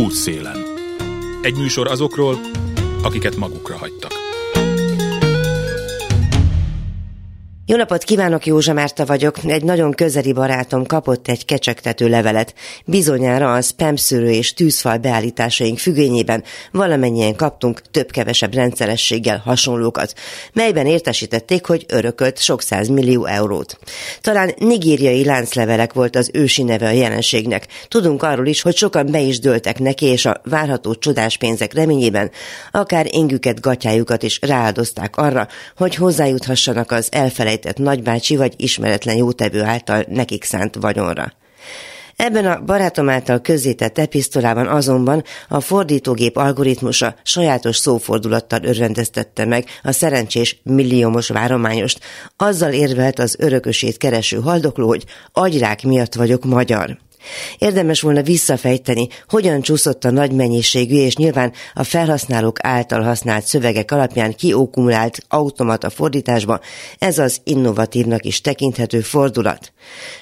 Útszélen. Egy műsor azokról, akiket magukra hagytak. Jó napot kívánok, Józsa Márta vagyok. Egy nagyon közeli barátom kapott egy kecsegtető levelet. Bizonyára a spam szűrő és tűzfal beállításaink függvényében valamennyien kaptunk több-kevesebb rendszerességgel hasonlókat, melyben értesítették, hogy örökölt sok millió eurót. Talán nigériai lánclevelek volt az ősi neve a jelenségnek. Tudunk arról is, hogy sokan be is dőltek neki, és a várható csodás pénzek reményében akár ingüket, gatyájukat is rááldozták arra, hogy hozzájuthassanak az elfelejtett elfelejtett nagybácsi vagy ismeretlen jótevő által nekik szánt vagyonra. Ebben a barátom által közzétett episztolában azonban a fordítógép algoritmusa sajátos szófordulattal örvendeztette meg a szerencsés milliómos várományost. Azzal érvelt az örökösét kereső haldokló, hogy agyrák miatt vagyok magyar. Érdemes volna visszafejteni, hogyan csúszott a nagy mennyiségű és nyilván a felhasználók által használt szövegek alapján kiokumulált automata fordításba ez az innovatívnak is tekinthető fordulat.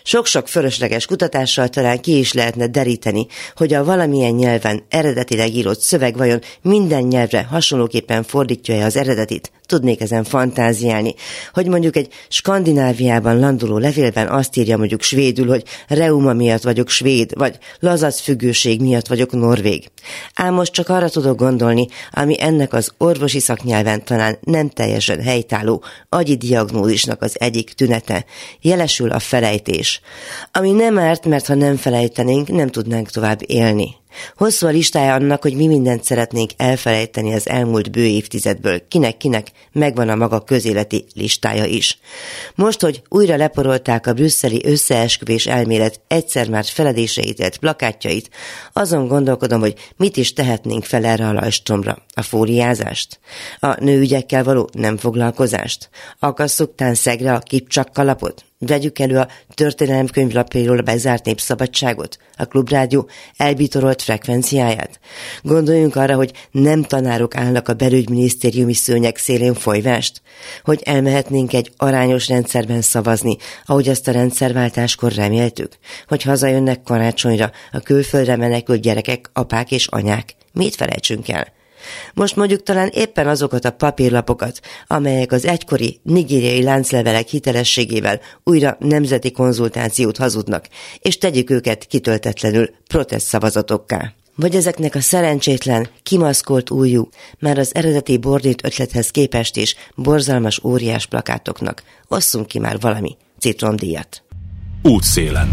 Sok-sok fölösleges kutatással talán ki is lehetne deríteni, hogy a valamilyen nyelven eredetileg írott szöveg vajon minden nyelvre hasonlóképpen fordítja-e az eredetit, tudnék ezen fantáziálni, hogy mondjuk egy Skandináviában landuló levélben azt írja mondjuk svédül, hogy reuma miatt vagyok svéd, vagy lazac függőség miatt vagyok norvég. Ám most csak arra tudok gondolni, ami ennek az orvosi szaknyelven talán nem teljesen helytálló agyi diagnózisnak az egyik tünete. Jelesül a felejtés. Ami nem árt, mert ha nem felejtenénk, nem tudnánk tovább élni. Hosszú a listája annak, hogy mi mindent szeretnénk elfelejteni az elmúlt bő évtizedből. Kinek-kinek megvan a maga közéleti listája is. Most, hogy újra leporolták a brüsszeli összeesküvés elmélet egyszer már feledése ítélt plakátjait, azon gondolkodom, hogy mit is tehetnénk fel erre a lajstromra. A fóriázást? A nőügyekkel való nem foglalkozást? Akasszuk tán szegre a kipcsak kalapot? Vegyük elő a történelemkönyvlapjairól bezárt népszabadságot, a klubrádió elbitorolt frekvenciáját. Gondoljunk arra, hogy nem tanárok állnak a belügyminisztériumi szőnyek szélén folyvást, hogy elmehetnénk egy arányos rendszerben szavazni, ahogy azt a rendszerváltáskor reméltük, hogy hazajönnek karácsonyra a külföldre menekült gyerekek, apák és anyák. Mit felejtsünk el? Most mondjuk talán éppen azokat a papírlapokat, amelyek az egykori nigériai lánclevelek hitelességével újra nemzeti konzultációt hazudnak, és tegyük őket kitöltetlenül protest szavazatokká. Vagy ezeknek a szerencsétlen, kimaszkolt újú, már az eredeti bordít ötlethez képest is borzalmas óriás plakátoknak. Osszunk ki már valami citromdíjat. Útszélen.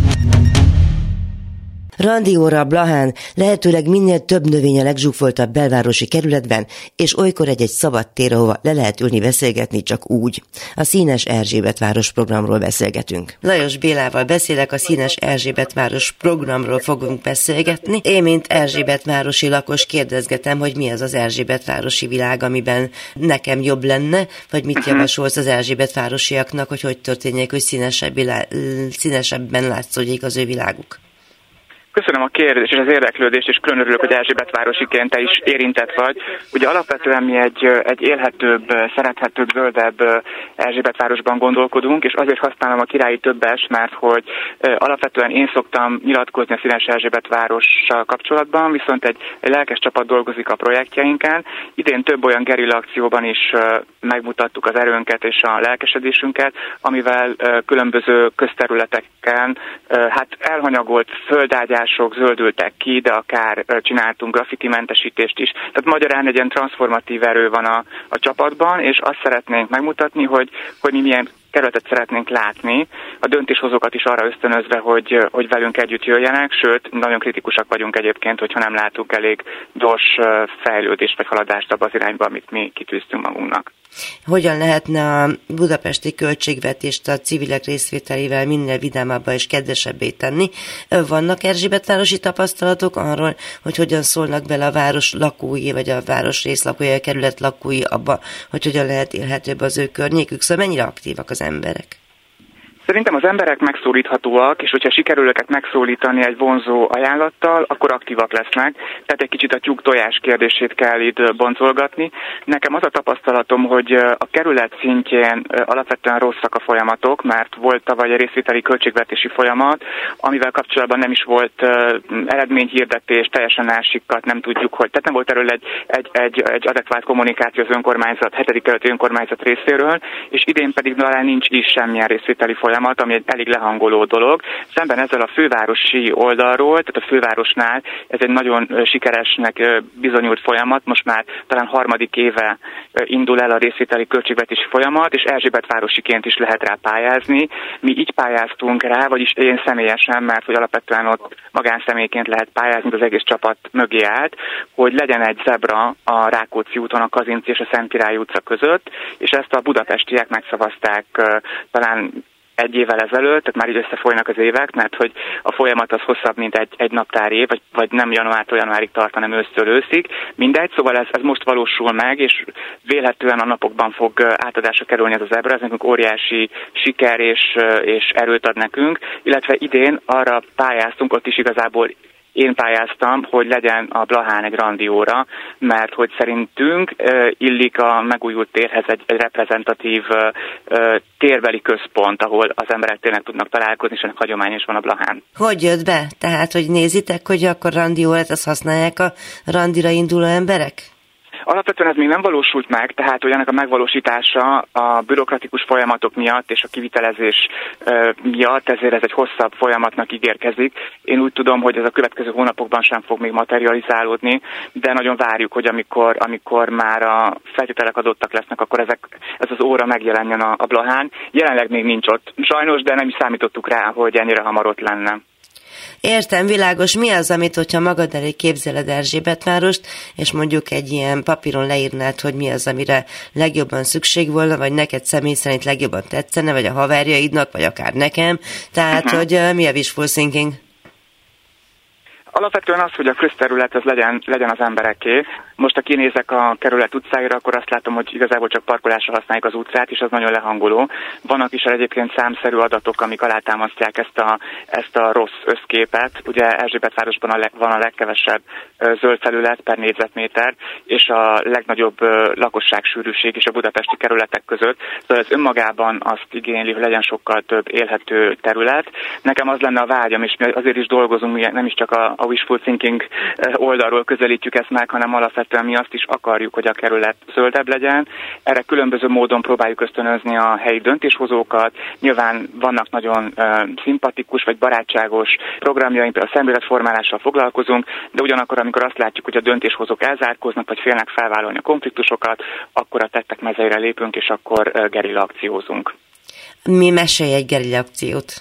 Randióra, Blahán, lehetőleg minél több növény a legzsúfoltabb belvárosi kerületben, és olykor egy-egy szabad tér, ahova le lehet ülni beszélgetni csak úgy. A Színes Erzsébet város programról beszélgetünk. Lajos Bélával beszélek, a Színes Erzsébet város programról fogunk beszélgetni. Én, mint Erzsébet városi lakos kérdezgetem, hogy mi az az Erzsébet városi világ, amiben nekem jobb lenne, vagy mit javasolsz az Erzsébet városiaknak, hogy hogy történjék, hogy színesebb, színesebben látszódjék az ő világuk. Köszönöm a kérdést és az érdeklődést, és külön örülök, hogy Erzsébet városiként te is érintett vagy. Ugye alapvetően mi egy, egy élhetőbb, szerethetőbb, zöldebb Erzsébet városban gondolkodunk, és azért használom a királyi többes, mert hogy alapvetően én szoktam nyilatkozni a Színes Erzsébet várossal kapcsolatban, viszont egy, egy lelkes csapat dolgozik a projektjeinken. Idén több olyan gerilla akcióban is megmutattuk az erőnket és a lelkesedésünket, amivel különböző közterületeken hát elhanyagolt földágyás lakások zöldültek ki, de akár csináltunk mentesítést is. Tehát magyarán egy ilyen transformatív erő van a, a csapatban, és azt szeretnénk megmutatni, hogy, hogy mi milyen kerületet szeretnénk látni, a döntéshozókat is arra ösztönözve, hogy, hogy velünk együtt jöjjenek, sőt, nagyon kritikusak vagyunk egyébként, hogyha nem látunk elég gyors fejlődést vagy haladást abba az irányba, amit mi kitűztünk magunknak. Hogyan lehetne a budapesti költségvetést a civilek részvételével minél vidámabbá és kedvesebbé tenni? Vannak erzsébetvárosi tapasztalatok arról, hogy hogyan szólnak bele a város lakói, vagy a város részlakói, a kerület lakói abba, hogy hogyan lehet élhetőbb az ő környékük? Szóval mennyire aktívak az emberek? Szerintem az emberek megszólíthatóak, és hogyha sikerül őket megszólítani egy vonzó ajánlattal, akkor aktívak lesznek. Tehát egy kicsit a tyúk tojás kérdését kell itt boncolgatni. Nekem az a tapasztalatom, hogy a kerület szintjén alapvetően rosszak a folyamatok, mert volt tavaly egy részvételi költségvetési folyamat, amivel kapcsolatban nem is volt eredményhirdetés, teljesen elsikkat, nem tudjuk, hogy tehát nem volt erről egy, egy, egy, egy adekvát kommunikáció az önkormányzat, hetedik kerületi önkormányzat részéről, és idén pedig talán nincs is semmilyen részvételi folyamat folyamat, ami egy elég lehangoló dolog. Szemben ezzel a fővárosi oldalról, tehát a fővárosnál ez egy nagyon sikeresnek bizonyult folyamat, most már talán harmadik éve indul el a részvételi költségvetési folyamat, és Erzsébet városiként is lehet rá pályázni. Mi így pályáztunk rá, vagyis én személyesen, mert hogy alapvetően ott magánszemélyként lehet pályázni, az egész csapat mögé állt, hogy legyen egy zebra a Rákóczi úton, a Kazinci és a Szent Király utca között, és ezt a budapestiek megszavazták talán egy évvel ezelőtt, tehát már így összefolynak az évek, mert hogy a folyamat az hosszabb, mint egy, egy naptár év, vagy, vagy nem januártól januárig tart, hanem ősztől őszig. Mindegy, szóval ez, ez most valósul meg, és vélhetően a napokban fog átadásra kerülni ez az ebra, ez nekünk óriási siker és, és erőt ad nekünk, illetve idén arra pályáztunk, ott is igazából én pályáztam, hogy legyen a Blahán egy randióra, mert hogy szerintünk illik a megújult térhez egy, egy reprezentatív térbeli központ, ahol az emberek tényleg tudnak találkozni, és ennek hagyomány van a Blahán. Hogy jött be? Tehát, hogy nézitek, hogy akkor randióra azt használják a randira induló emberek? Alapvetően ez még nem valósult meg, tehát ennek a megvalósítása a bürokratikus folyamatok miatt és a kivitelezés miatt, ezért ez egy hosszabb folyamatnak ígérkezik. Én úgy tudom, hogy ez a következő hónapokban sem fog még materializálódni, de nagyon várjuk, hogy amikor, amikor már a feltételek adottak lesznek, akkor ezek, ez az óra megjelenjen a, a Blahán. Jelenleg még nincs ott, sajnos, de nem is számítottuk rá, hogy ennyire hamar ott lenne. Értem, világos. Mi az, amit, hogyha magad elé képzeled Erzsébetvárost, és mondjuk egy ilyen papíron leírnád, hogy mi az, amire legjobban szükség volna, vagy neked személy szerint legjobban tetszene, vagy a haverjaidnak, vagy akár nekem. Tehát, uh-huh. hogy uh, mi a wishful thinking? Alapvetően az, hogy a közterület az legyen, legyen az embereké. Most, ha kinézek a kerület utcáira, akkor azt látom, hogy igazából csak parkolásra használjuk az utcát, és az nagyon lehangoló. Vannak is egyébként számszerű adatok, amik alátámasztják ezt a, ezt a rossz összképet. Ugye Erzsébetvárosban a leg, van a legkevesebb zöld felület per négyzetméter, és a legnagyobb lakosságsűrűség is a budapesti kerületek között. Szóval ez önmagában azt igényli, hogy legyen sokkal több élhető terület. Nekem az lenne a vágyam, és mi azért is dolgozunk, nem is csak a, a wishful thinking eh, oldalról közelítjük ezt meg, hanem alapvetően mi azt is akarjuk, hogy a kerület zöldebb legyen. Erre különböző módon próbáljuk ösztönözni a helyi döntéshozókat. Nyilván vannak nagyon uh, szimpatikus vagy barátságos programjaink, például a szemléletformálással foglalkozunk, de ugyanakkor, amikor azt látjuk, hogy a döntéshozók elzárkóznak, vagy félnek felvállalni a konfliktusokat, akkor a tettek mezeire lépünk, és akkor uh, gerilla akciózunk. Mi mesélj egy gerilla akciót?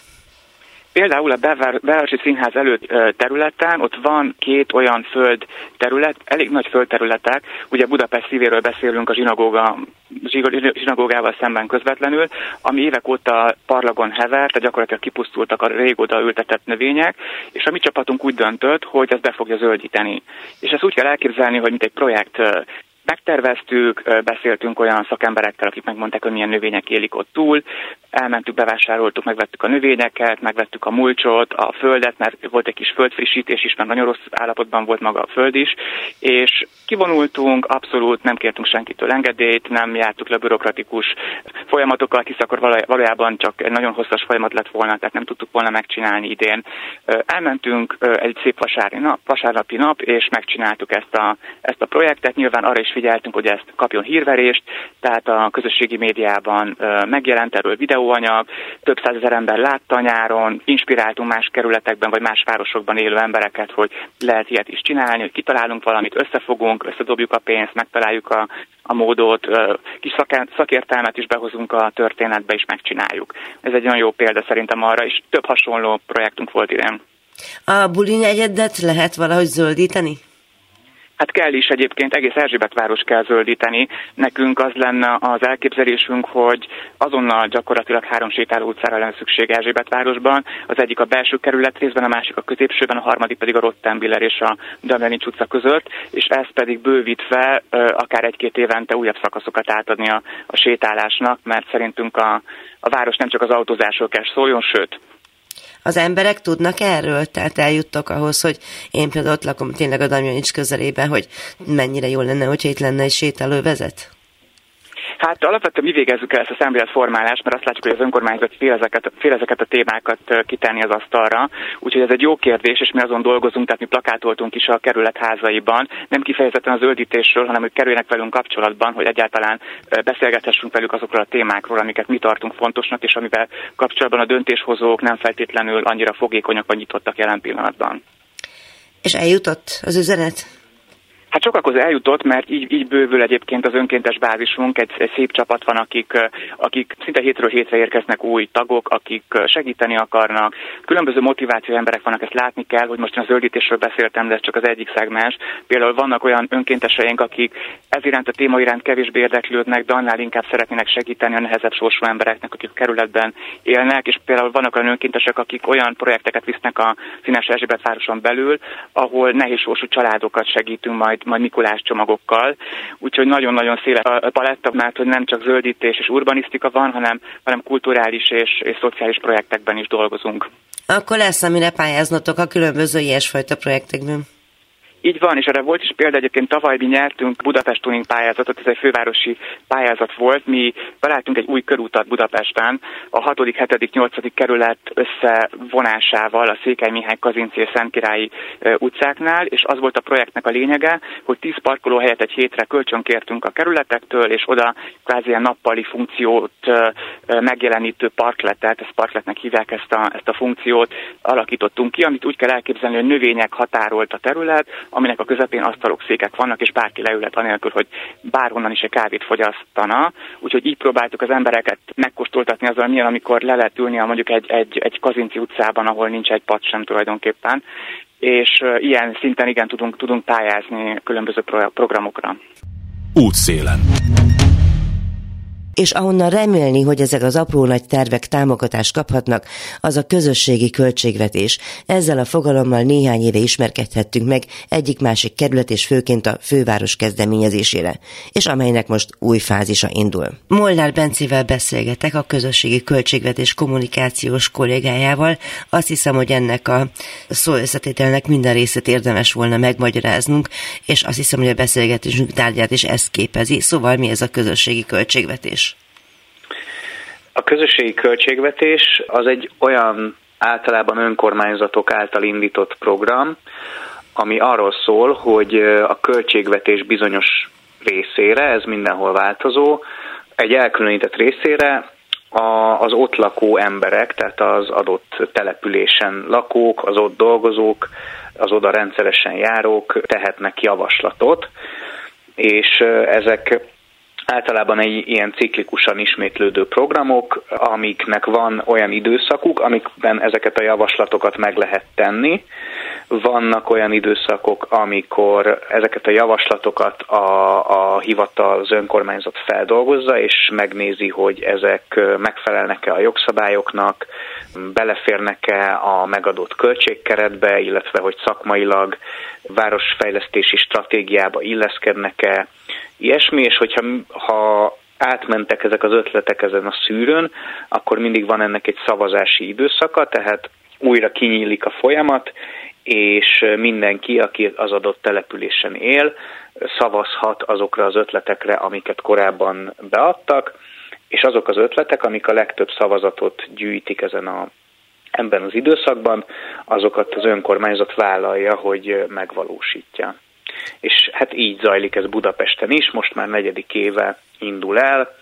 Például a Belvárosi Színház előtt területen ott van két olyan föld terület, elég nagy földterületek, ugye Budapest szívéről beszélünk a zsinagóga, zsinagógával szemben közvetlenül, ami évek óta parlagon hever, tehát gyakorlatilag kipusztultak a régóta ültetett növények, és a mi csapatunk úgy döntött, hogy ez be fogja zöldíteni. És ezt úgy kell elképzelni, hogy mint egy projekt Megterveztük, beszéltünk olyan szakemberekkel, akik megmondták, hogy milyen növények élik ott túl, elmentük, bevásároltuk, megvettük a növényeket, megvettük a mulcsot, a földet, mert volt egy kis földfrissítés is, mert nagyon rossz állapotban volt maga a föld is, és kivonultunk, abszolút nem kértünk senkitől engedélyt, nem jártuk le bürokratikus folyamatokat, hisz akkor valójában csak egy nagyon hosszas folyamat lett volna, tehát nem tudtuk volna megcsinálni idén. Elmentünk egy szép vasárnapi nap, és megcsináltuk ezt a, ezt a projektet. Nyilván arra is figyeltünk, hogy ezt kapjon hírverést, tehát a közösségi médiában megjelent erről videóanyag, több százezer ember látta nyáron, inspiráltunk más kerületekben vagy más városokban élő embereket, hogy lehet ilyet is csinálni, hogy kitalálunk valamit, összefogunk, összedobjuk a pénzt, megtaláljuk a, a módot, kis szakértelmet is behozunk a történetbe, és megcsináljuk. Ez egy nagyon jó példa szerintem arra, és több hasonló projektünk volt idén. A bulin egyedet lehet valahogy zöldíteni? Hát kell is egyébként, egész Erzsébet város kell zöldíteni. Nekünk az lenne az elképzelésünk, hogy azonnal gyakorlatilag három sétáló utcára lenne szükség Erzsébet városban. Az egyik a belső kerület részben, a másik a középsőben, a harmadik pedig a Rottenbiller és a Damjanics utca között, és ez pedig bővítve akár egy-két évente újabb szakaszokat átadni a, a sétálásnak, mert szerintünk a, a város nem csak az autózásról kell szóljon, sőt, az emberek tudnak erről? Tehát eljuttok ahhoz, hogy én például ott lakom tényleg a Damjanics közelében, hogy mennyire jó lenne, hogyha itt lenne egy sétálóvezet? Hát alapvetően mi végezzük el ezt a szemléletformálást, mert azt látjuk, hogy az önkormányzat fél ezeket, fél ezeket a témákat kitenni az asztalra. Úgyhogy ez egy jó kérdés, és mi azon dolgozunk, tehát mi plakátoltunk is a kerület házaiban, nem kifejezetten az zöldítésről, hanem hogy kerüljenek velünk kapcsolatban, hogy egyáltalán beszélgethessünk velük azokról a témákról, amiket mi tartunk fontosnak, és amivel kapcsolatban a döntéshozók nem feltétlenül annyira fogékonyak vagy nyitottak jelen pillanatban. És eljutott az üzenet? Hát sokakhoz eljutott, mert így, így bővül egyébként az önkéntes bázisunk, egy, egy szép csapat van, akik, akik szinte hétről hétre érkeznek új tagok, akik segíteni akarnak. Különböző motiváció emberek vannak, ezt látni kell, hogy most a zöldítésről beszéltem, de ez csak az egyik szegmens. Például vannak olyan önkénteseink, akik ez iránt a téma iránt kevésbé érdeklődnek, de annál inkább szeretnének segíteni a nehezebb sorsú embereknek, akik kerületben élnek, és például vannak olyan önkéntesek, akik olyan projekteket visznek a Színes Erzsébet városon belül, ahol nehéz sorsú családokat segítünk majd majd Mikulás csomagokkal. Úgyhogy nagyon-nagyon széles a paletta, mert hogy nem csak zöldítés és urbanisztika van, hanem, hanem kulturális és, és szociális projektekben is dolgozunk. Akkor lesz, amire pályáznotok a különböző ilyesfajta projektekben. Így van, és erre volt is példa, egyébként tavaly mi nyertünk Budapest Tuning pályázatot, ez egy fővárosi pályázat volt, mi találtunk egy új körútat Budapesten, a 6., 7., 8. kerület összevonásával a Székely Mihály Kazinci és Szentkirályi utcáknál, és az volt a projektnek a lényege, hogy 10 parkoló helyet egy hétre kölcsönkértünk a kerületektől, és oda kvázi ilyen nappali funkciót megjelenítő parkletet, ezt parkletnek hívják ezt a, ezt a funkciót, alakítottunk ki, amit úgy kell elképzelni, hogy növények határolt a terület, aminek a közepén asztalok, székek vannak, és bárki leülhet anélkül, hogy bárhonnan is egy kávét fogyasztana. Úgyhogy így próbáltuk az embereket megkóstoltatni azzal, milyen, amikor le lehet ülni a mondjuk egy, egy, egy Kazinci utcában, ahol nincs egy pad sem tulajdonképpen. És ilyen szinten igen tudunk, tudunk pályázni különböző programokra. Útszélen és ahonnan remélni, hogy ezek az apró nagy tervek támogatást kaphatnak, az a közösségi költségvetés. Ezzel a fogalommal néhány éve ismerkedhettünk meg egyik-másik kerület és főként a főváros kezdeményezésére, és amelynek most új fázisa indul. Molnár Bencivel beszélgetek a közösségi költségvetés kommunikációs kollégájával. Azt hiszem, hogy ennek a szó összetételnek minden részét érdemes volna megmagyaráznunk, és azt hiszem, hogy a beszélgetésünk tárgyát is ezt képezi. Szóval mi ez a közösségi költségvetés? A közösségi költségvetés az egy olyan általában önkormányzatok által indított program, ami arról szól, hogy a költségvetés bizonyos részére, ez mindenhol változó, egy elkülönített részére az ott lakó emberek, tehát az adott településen lakók, az ott dolgozók, az oda rendszeresen járók tehetnek javaslatot, és ezek általában egy ilyen ciklikusan ismétlődő programok, amiknek van olyan időszakuk, amikben ezeket a javaslatokat meg lehet tenni. Vannak olyan időszakok, amikor ezeket a javaslatokat a, a hivatal, az önkormányzat feldolgozza, és megnézi, hogy ezek megfelelnek-e a jogszabályoknak, beleférnek-e a megadott költségkeretbe, illetve hogy szakmailag városfejlesztési stratégiába illeszkednek-e, ilyesmi, és hogyha ha átmentek ezek az ötletek ezen a szűrőn, akkor mindig van ennek egy szavazási időszaka, tehát újra kinyílik a folyamat, és mindenki, aki az adott településen él, szavazhat azokra az ötletekre, amiket korábban beadtak, és azok az ötletek, amik a legtöbb szavazatot gyűjtik ezen a, ebben az időszakban, azokat az önkormányzat vállalja, hogy megvalósítja. És hát így zajlik ez Budapesten is, most már negyedik éve indul el,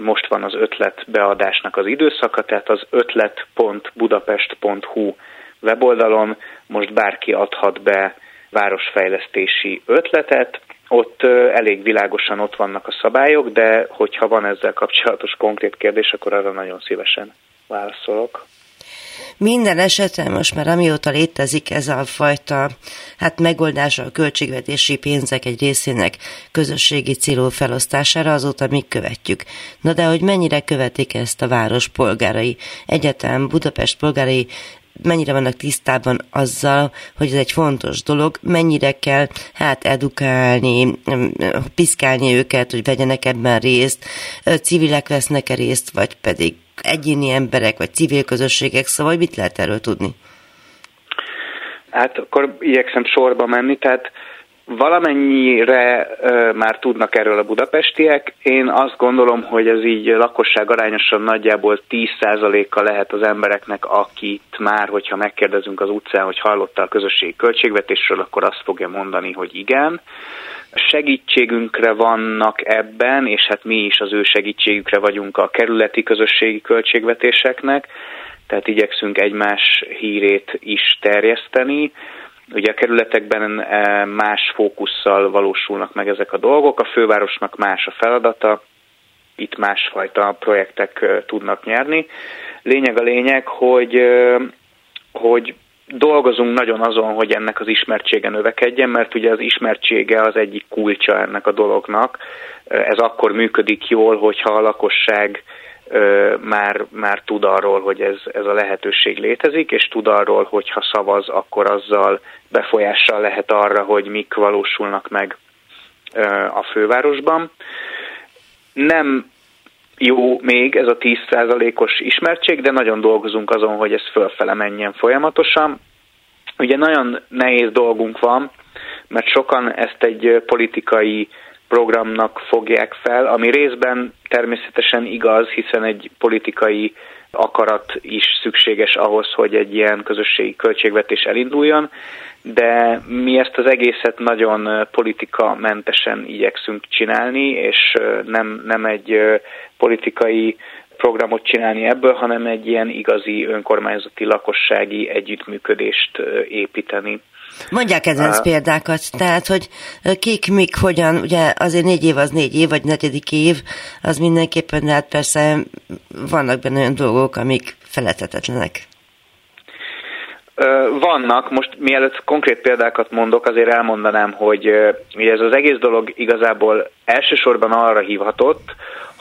most van az ötlet beadásnak az időszaka, tehát az ötlet.budapest.hu weboldalon most bárki adhat be városfejlesztési ötletet, ott elég világosan ott vannak a szabályok, de hogyha van ezzel kapcsolatos konkrét kérdés, akkor arra nagyon szívesen válaszolok. Minden esetre most már amióta létezik ez a fajta hát megoldása a költségvetési pénzek egy részének közösségi célú felosztására, azóta mi követjük. Na de hogy mennyire követik ezt a város polgárai? Egyetem Budapest polgárai mennyire vannak tisztában azzal, hogy ez egy fontos dolog, mennyire kell hát edukálni, piszkálni őket, hogy vegyenek ebben részt, civilek vesznek-e részt, vagy pedig egyéni emberek, vagy civil közösségek, szóval mit lehet erről tudni? Hát akkor igyekszem sorba menni, tehát Valamennyire ö, már tudnak erről a budapestiek. Én azt gondolom, hogy ez így lakosság arányosan nagyjából 10%-a lehet az embereknek, akit már, hogyha megkérdezünk az utcán, hogy hallotta a közösségi költségvetésről, akkor azt fogja mondani, hogy igen. Segítségünkre vannak ebben, és hát mi is az ő segítségükre vagyunk a kerületi közösségi költségvetéseknek, tehát igyekszünk egymás hírét is terjeszteni Ugye a kerületekben eh, más fókusszal valósulnak meg ezek a dolgok, a fővárosnak más a feladata, itt másfajta projektek eh, tudnak nyerni. Lényeg a lényeg, hogy, eh, hogy dolgozunk nagyon azon, hogy ennek az ismertsége növekedjen, mert ugye az ismertsége az egyik kulcsa ennek a dolognak. Ez akkor működik jól, hogyha a lakosság már, már tud arról, hogy ez, ez a lehetőség létezik, és tud arról, hogy ha szavaz, akkor azzal befolyással lehet arra, hogy mik valósulnak meg a fővárosban. Nem jó még ez a 10%-os ismertség, de nagyon dolgozunk azon, hogy ez fölfele menjen folyamatosan. Ugye nagyon nehéz dolgunk van, mert sokan ezt egy politikai programnak fogják fel, ami részben természetesen igaz, hiszen egy politikai akarat is szükséges ahhoz, hogy egy ilyen közösségi költségvetés elinduljon, de mi ezt az egészet nagyon politikamentesen igyekszünk csinálni, és nem, nem egy politikai programot csinálni ebből, hanem egy ilyen igazi önkormányzati lakossági együttműködést építeni. Mondják kedvenc uh, példákat, tehát, hogy kik, mik, hogyan, ugye azért négy év az négy év, vagy negyedik év, az mindenképpen, de hát persze vannak benne olyan dolgok, amik feletetetlenek. Vannak, most mielőtt konkrét példákat mondok, azért elmondanám, hogy ez az egész dolog igazából elsősorban arra hívhatott,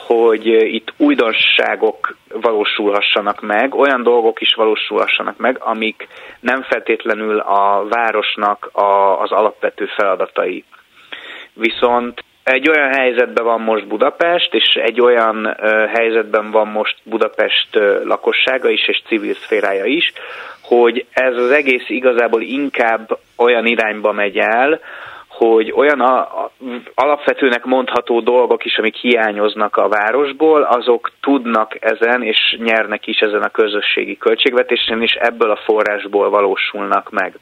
hogy itt újdonságok valósulhassanak meg, olyan dolgok is valósulhassanak meg, amik nem feltétlenül a városnak a, az alapvető feladatai. Viszont egy olyan helyzetben van most Budapest, és egy olyan uh, helyzetben van most Budapest uh, lakossága is, és civil szférája is, hogy ez az egész igazából inkább olyan irányba megy el, hogy olyan a, a, alapvetőnek mondható dolgok is, amik hiányoznak a városból, azok tudnak ezen, és nyernek is ezen a közösségi költségvetésen, és ebből a forrásból valósulnak meg.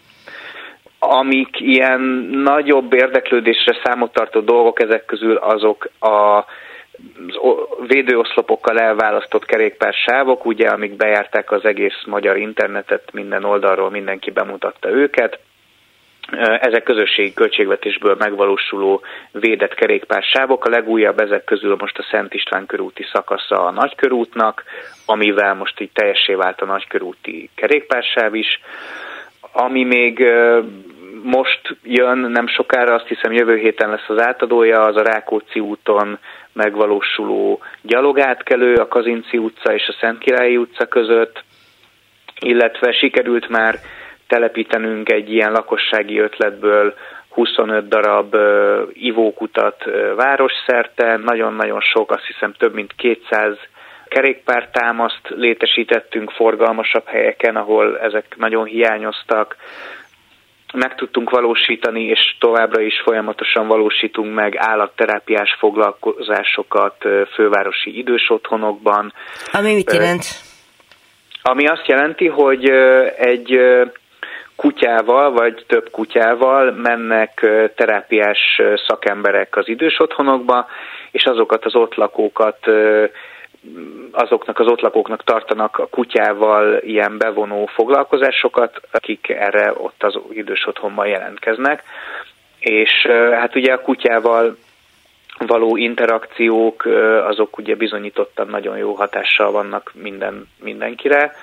Amik ilyen nagyobb érdeklődésre számot tartó dolgok, ezek közül azok a védőoszlopokkal elválasztott kerékpársávok, ugye, amik bejárták az egész magyar internetet, minden oldalról mindenki bemutatta őket, ezek közösségi költségvetésből megvalósuló védett kerékpársávok. A legújabb ezek közül most a Szent István körúti szakasza a Nagykörútnak, amivel most így teljesé vált a Nagykörúti kerékpársáv is. Ami még most jön, nem sokára, azt hiszem jövő héten lesz az átadója, az a Rákóczi úton megvalósuló gyalogátkelő, a Kazinci utca és a Szentkirályi utca között, illetve sikerült már telepítenünk egy ilyen lakossági ötletből 25 darab ivókutat városszerte, nagyon-nagyon sok, azt hiszem több mint 200 kerékpártámaszt létesítettünk forgalmasabb helyeken, ahol ezek nagyon hiányoztak. Meg tudtunk valósítani, és továbbra is folyamatosan valósítunk meg állatterápiás foglalkozásokat fővárosi idős otthonokban. Ami mit jelent? Ami azt jelenti, hogy egy kutyával, vagy több kutyával mennek terápiás szakemberek az idős otthonokba, és azokat az ott lakókat azoknak az ott lakóknak tartanak a kutyával ilyen bevonó foglalkozásokat, akik erre ott az idős otthonban jelentkeznek. És hát ugye a kutyával való interakciók, azok ugye bizonyítottan nagyon jó hatással vannak minden, mindenkire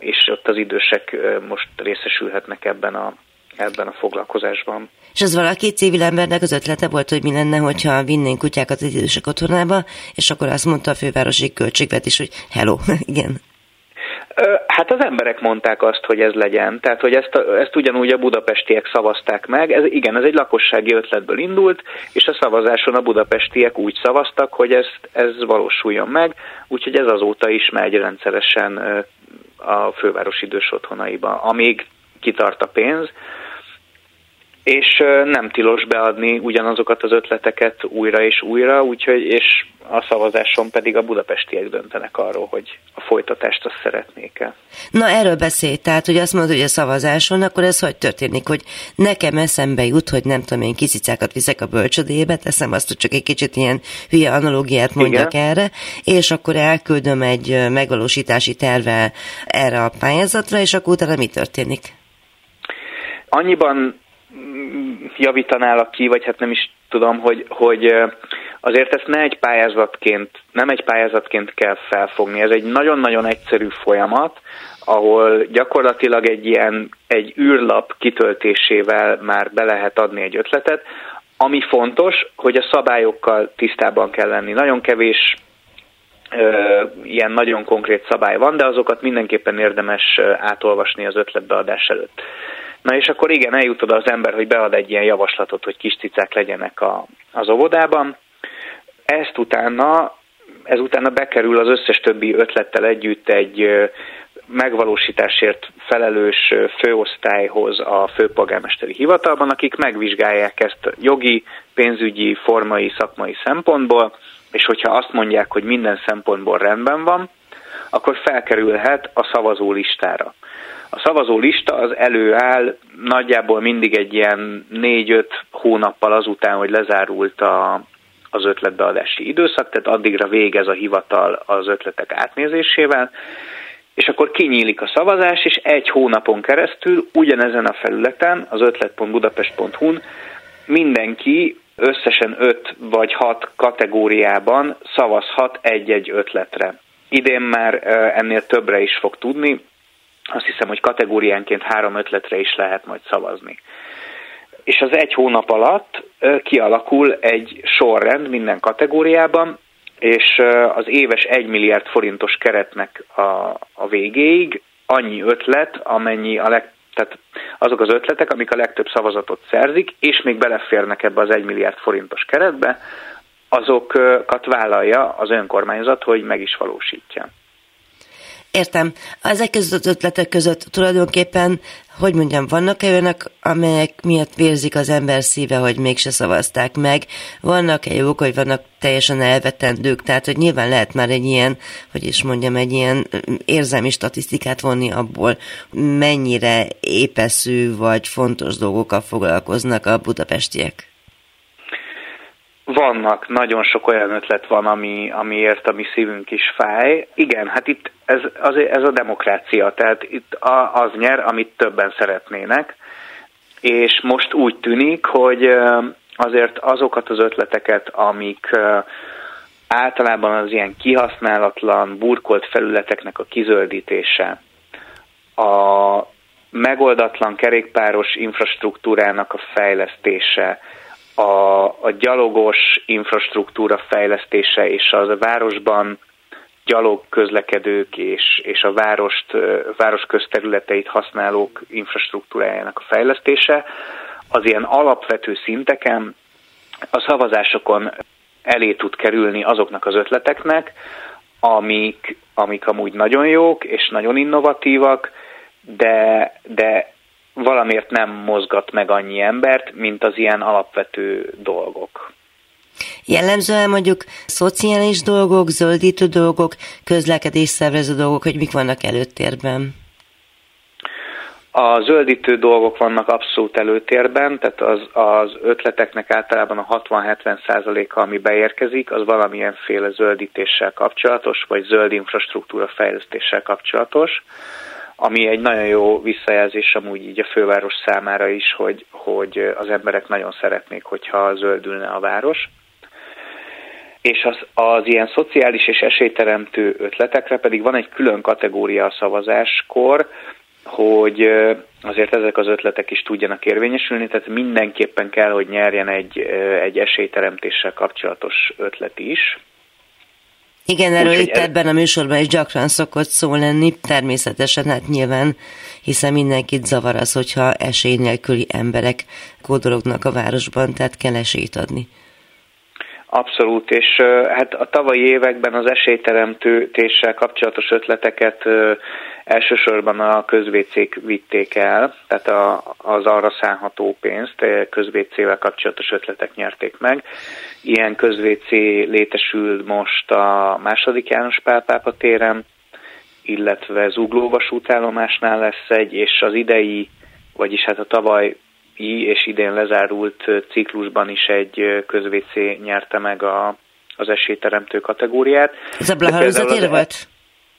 és ott az idősek most részesülhetnek ebben a, ebben a foglalkozásban. És az valaki civil embernek az ötlete volt, hogy mi lenne, hogyha vinnénk kutyákat az idősek otthonába, és akkor azt mondta a fővárosi költségvetés, hogy hello, igen. Hát az emberek mondták azt, hogy ez legyen. Tehát, hogy ezt, ezt ugyanúgy a budapestiek szavazták meg. Ez, igen, ez egy lakossági ötletből indult, és a szavazáson a budapestiek úgy szavaztak, hogy ezt, ez valósuljon meg, úgyhogy ez azóta is megy rendszeresen a főváros idős otthonaiba, amíg kitart a pénz és nem tilos beadni ugyanazokat az ötleteket újra és újra, úgyhogy és a szavazáson pedig a budapestiek döntenek arról, hogy a folytatást azt szeretnék-e. Na erről beszélj, tehát hogy azt mondod, hogy a szavazáson, akkor ez hogy történik, hogy nekem eszembe jut, hogy nem tudom én kiszicákat viszek a bölcsödébe, teszem azt, hogy csak egy kicsit ilyen hülye analógiát mondjak Igen. erre, és akkor elküldöm egy megvalósítási terve erre a pályázatra, és akkor utána mi történik? Annyiban javítanál ki, vagy hát nem is tudom, hogy, hogy azért ezt ne egy pályázatként, nem egy pályázatként kell felfogni. Ez egy nagyon-nagyon egyszerű folyamat, ahol gyakorlatilag egy ilyen egy űrlap kitöltésével már be lehet adni egy ötletet. Ami fontos, hogy a szabályokkal tisztában kell lenni. Nagyon kevés ö, ilyen nagyon konkrét szabály van, de azokat mindenképpen érdemes átolvasni az ötletbeadás előtt. Na és akkor igen, eljut oda az ember, hogy bead egy ilyen javaslatot, hogy kis cicák legyenek a, az óvodában. Ezt utána, ez utána bekerül az összes többi ötlettel együtt egy megvalósításért felelős főosztályhoz a főpolgármesteri hivatalban, akik megvizsgálják ezt jogi, pénzügyi, formai, szakmai szempontból, és hogyha azt mondják, hogy minden szempontból rendben van, akkor felkerülhet a szavazó listára. A szavazó lista az előáll nagyjából mindig egy ilyen 4-5 hónappal azután, hogy lezárult a, az ötletbeadási időszak, tehát addigra végez a hivatal az ötletek átnézésével, és akkor kinyílik a szavazás, és egy hónapon keresztül ugyanezen a felületen, az ötlet.budapest.hu-n mindenki összesen 5 vagy 6 kategóriában szavazhat egy-egy ötletre. Idén már ennél többre is fog tudni, azt hiszem, hogy kategóriánként három ötletre is lehet majd szavazni. És az egy hónap alatt kialakul egy sorrend minden kategóriában, és az éves 1 milliárd forintos keretnek a, a végéig annyi ötlet, amennyi a leg, tehát azok az ötletek, amik a legtöbb szavazatot szerzik, és még beleférnek ebbe az 1 milliárd forintos keretbe, azokat vállalja az önkormányzat, hogy meg is valósítja. Értem. Ezek között az ötletek között tulajdonképpen, hogy mondjam, vannak-e olyanok, amelyek miatt vérzik az ember szíve, hogy mégse szavazták meg? Vannak-e jók, hogy vannak teljesen elvetendők? Tehát, hogy nyilván lehet már egy ilyen, hogy is mondjam, egy ilyen érzelmi statisztikát vonni abból, mennyire épeszű vagy fontos dolgokkal foglalkoznak a budapestiek. Vannak, nagyon sok olyan ötlet van, ami, amiért a mi szívünk is fáj. Igen, hát itt ez, az, ez a demokrácia, tehát itt az nyer, amit többen szeretnének, és most úgy tűnik, hogy azért azokat az ötleteket, amik általában az ilyen kihasználatlan, burkolt felületeknek a kizöldítése, a megoldatlan kerékpáros infrastruktúrának a fejlesztése, a, a gyalogos infrastruktúra fejlesztése és a városban gyalog közlekedők és, és a várost, város közterületeit használók infrastruktúrájának a fejlesztése, az ilyen alapvető szinteken a szavazásokon elé tud kerülni azoknak az ötleteknek, amik, amik amúgy nagyon jók és nagyon innovatívak, de, de valamiért nem mozgat meg annyi embert, mint az ilyen alapvető dolgok. Jellemzően mondjuk szociális dolgok, zöldítő dolgok, közlekedés szervező dolgok, hogy mik vannak előtérben? A zöldítő dolgok vannak abszolút előtérben, tehát az, az ötleteknek általában a 60-70 százaléka, ami beérkezik, az valamilyenféle zöldítéssel kapcsolatos, vagy zöld infrastruktúra fejlesztéssel kapcsolatos ami egy nagyon jó visszajelzés amúgy így a főváros számára is, hogy, hogy az emberek nagyon szeretnék, hogyha zöldülne a város. és az, az ilyen szociális és esélyteremtő ötletekre pedig van egy külön kategória a szavazáskor, hogy azért ezek az ötletek is tudjanak érvényesülni, tehát mindenképpen kell, hogy nyerjen egy, egy esélyteremtéssel kapcsolatos ötlet is. Igen, erről Úgy, itt ez... ebben a műsorban is gyakran szokott szó lenni, természetesen, hát nyilván, hiszen mindenkit zavar az, hogyha esély nélküli emberek kódolognak a városban, tehát kell esélyt adni. Abszolút, és hát a tavalyi években az esélyteremtéssel kapcsolatos ötleteket elsősorban a közvécék vitték el, tehát a, az arra szánható pénzt közvécével kapcsolatos ötletek nyerték meg. Ilyen közvécé létesül most a második János Pál Pápa téren, illetve Zugló vasútállomásnál lesz egy, és az idei, vagyis hát a tavaly és idén lezárult ciklusban is egy közvécé nyerte meg a, az esélyteremtő kategóriát. Ez a Blahalúzatér volt?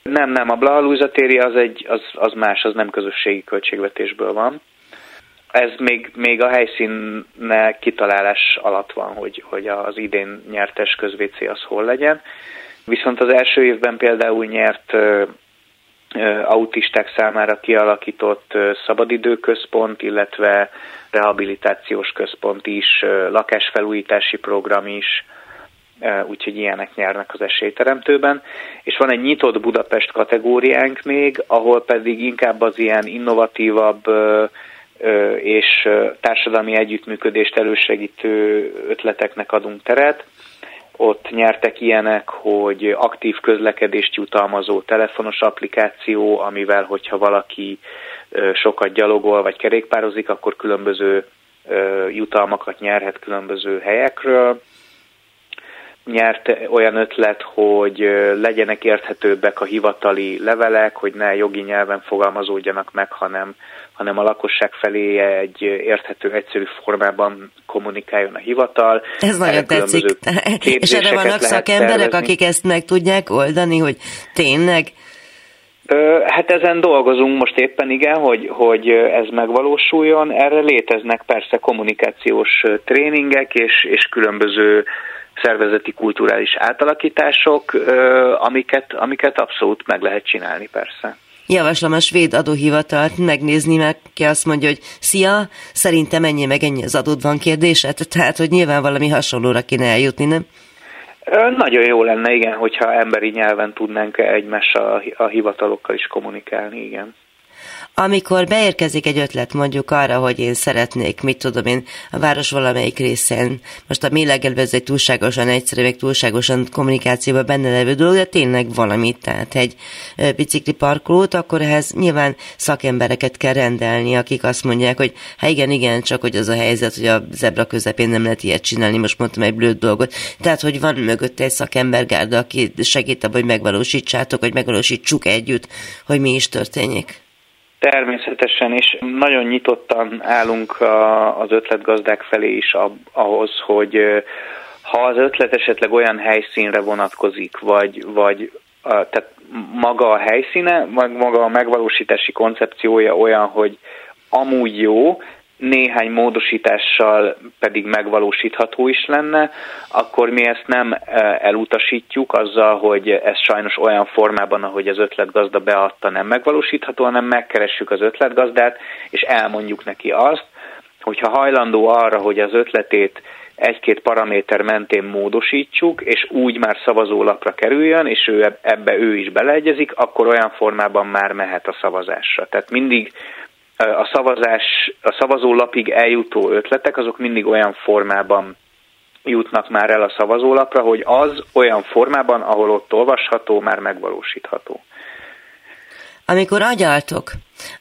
Nem, nem, a Blahalúzatéri az, egy, az, az más, az nem közösségi költségvetésből van. Ez még, még a helyszíne kitalálás alatt van, hogy, hogy az idén nyertes közvécé az hol legyen. Viszont az első évben például nyert autisták számára kialakított szabadidőközpont, illetve rehabilitációs központ is, lakásfelújítási program is, úgyhogy ilyenek nyernek az esélyteremtőben. És van egy nyitott Budapest kategóriánk még, ahol pedig inkább az ilyen innovatívabb és társadalmi együttműködést elősegítő ötleteknek adunk teret ott nyertek ilyenek, hogy aktív közlekedést jutalmazó telefonos applikáció, amivel, hogyha valaki sokat gyalogol vagy kerékpározik, akkor különböző jutalmakat nyerhet különböző helyekről. Nyert olyan ötlet, hogy legyenek érthetőbbek a hivatali levelek, hogy ne jogi nyelven fogalmazódjanak meg, hanem hanem a lakosság felé egy érthető, egyszerű formában kommunikáljon a hivatal. Ez nagyon tetszik. És erre vannak szakemberek, akik ezt meg tudják oldani, hogy tényleg Hát ezen dolgozunk most éppen igen, hogy, hogy ez megvalósuljon. Erre léteznek persze kommunikációs tréningek és, és különböző szervezeti kulturális átalakítások, amiket, amiket abszolút meg lehet csinálni persze javaslom a svéd adóhivatalt megnézni, meg ki azt mondja, hogy szia, szerintem ennyi meg ennyi az adód van kérdéset, tehát hogy nyilván valami hasonlóra kéne eljutni, nem? Nagyon jó lenne, igen, hogyha emberi nyelven tudnánk egymással a hivatalokkal is kommunikálni, igen. Amikor beérkezik egy ötlet mondjuk arra, hogy én szeretnék, mit tudom én, a város valamelyik részén, most a mélegelve ez egy túlságosan egyszerű, meg túlságosan kommunikációban benne levő dolog, de tényleg valamit, tehát egy bicikli parkolót, akkor ehhez nyilván szakembereket kell rendelni, akik azt mondják, hogy hát igen, igen, csak hogy az a helyzet, hogy a zebra közepén nem lehet ilyet csinálni, most mondtam egy blöd dolgot. Tehát, hogy van mögötte egy szakembergárda, aki segít abban, hogy megvalósítsátok, hogy megvalósítsuk együtt, hogy mi is történjék. Természetesen, és nagyon nyitottan állunk az ötletgazdák felé is ahhoz, hogy ha az ötlet esetleg olyan helyszínre vonatkozik, vagy, vagy tehát maga a helyszíne, maga a megvalósítási koncepciója olyan, hogy amúgy jó, néhány módosítással pedig megvalósítható is lenne, akkor mi ezt nem e, elutasítjuk azzal, hogy ez sajnos olyan formában, ahogy az ötletgazda beadta, nem megvalósítható, hanem megkeressük az ötletgazdát, és elmondjuk neki azt, hogyha hajlandó arra, hogy az ötletét egy-két paraméter mentén módosítsuk, és úgy már szavazólapra kerüljön, és ő ebbe ő is beleegyezik, akkor olyan formában már mehet a szavazásra. Tehát mindig a szavazás, a szavazólapig eljutó ötletek, azok mindig olyan formában jutnak már el a szavazólapra, hogy az olyan formában, ahol ott olvasható, már megvalósítható. Amikor agyaltok,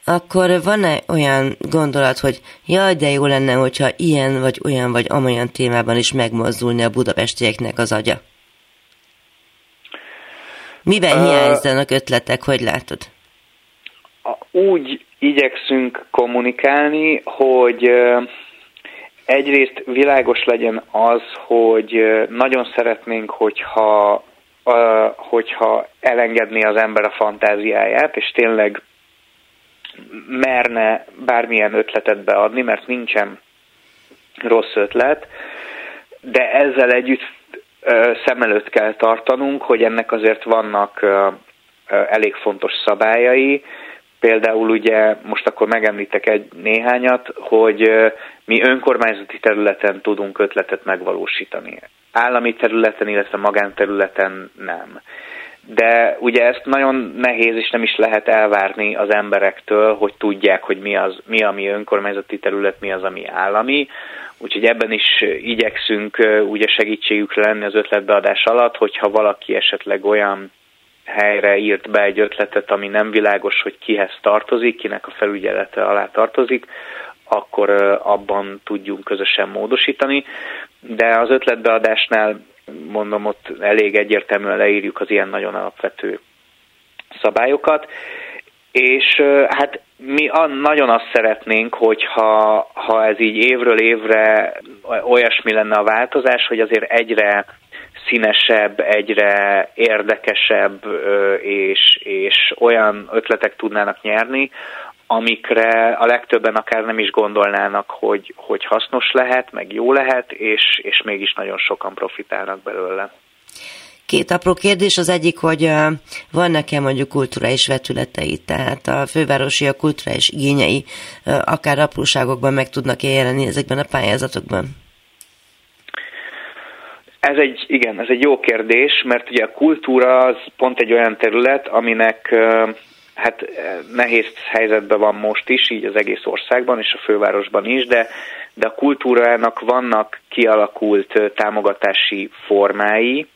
akkor van-e olyan gondolat, hogy jaj, de jó lenne, hogyha ilyen vagy olyan vagy amolyan témában is megmozdulni a budapestieknek az agya? Miben uh, hiányzanak ötletek, hogy látod? Úgy igyekszünk kommunikálni, hogy egyrészt világos legyen az, hogy nagyon szeretnénk, hogyha, hogyha elengedné az ember a fantáziáját, és tényleg merne bármilyen ötletet beadni, mert nincsen rossz ötlet, de ezzel együtt szem előtt kell tartanunk, hogy ennek azért vannak elég fontos szabályai, Például ugye most akkor megemlítek egy néhányat, hogy mi önkormányzati területen tudunk ötletet megvalósítani. Állami területen, illetve magánterületen nem. De ugye ezt nagyon nehéz és nem is lehet elvárni az emberektől, hogy tudják, hogy mi az, mi ami önkormányzati terület, mi az, ami állami. Úgyhogy ebben is igyekszünk ugye segítségükre lenni az ötletbeadás alatt, hogyha valaki esetleg olyan helyre írt be egy ötletet, ami nem világos, hogy kihez tartozik, kinek a felügyelete alá tartozik, akkor abban tudjunk közösen módosítani. De az ötletbeadásnál mondom, ott elég egyértelműen leírjuk az ilyen nagyon alapvető szabályokat, és hát mi nagyon azt szeretnénk, hogyha ha ez így évről évre olyasmi lenne a változás, hogy azért egyre színesebb, egyre érdekesebb és, és olyan ötletek tudnának nyerni, amikre a legtöbben akár nem is gondolnának, hogy, hogy hasznos lehet, meg jó lehet, és, és mégis nagyon sokan profitálnak belőle. Két apró kérdés, az egyik, hogy van nekem mondjuk kulturális vetületei, tehát a fővárosi a kulturális igényei akár apróságokban meg tudnak jelenni ezekben a pályázatokban? Ez egy, igen, ez egy jó kérdés, mert ugye a kultúra az pont egy olyan terület, aminek hát nehéz helyzetben van most is, így az egész országban és a fővárosban is, de, de a kultúrának vannak kialakult támogatási formái,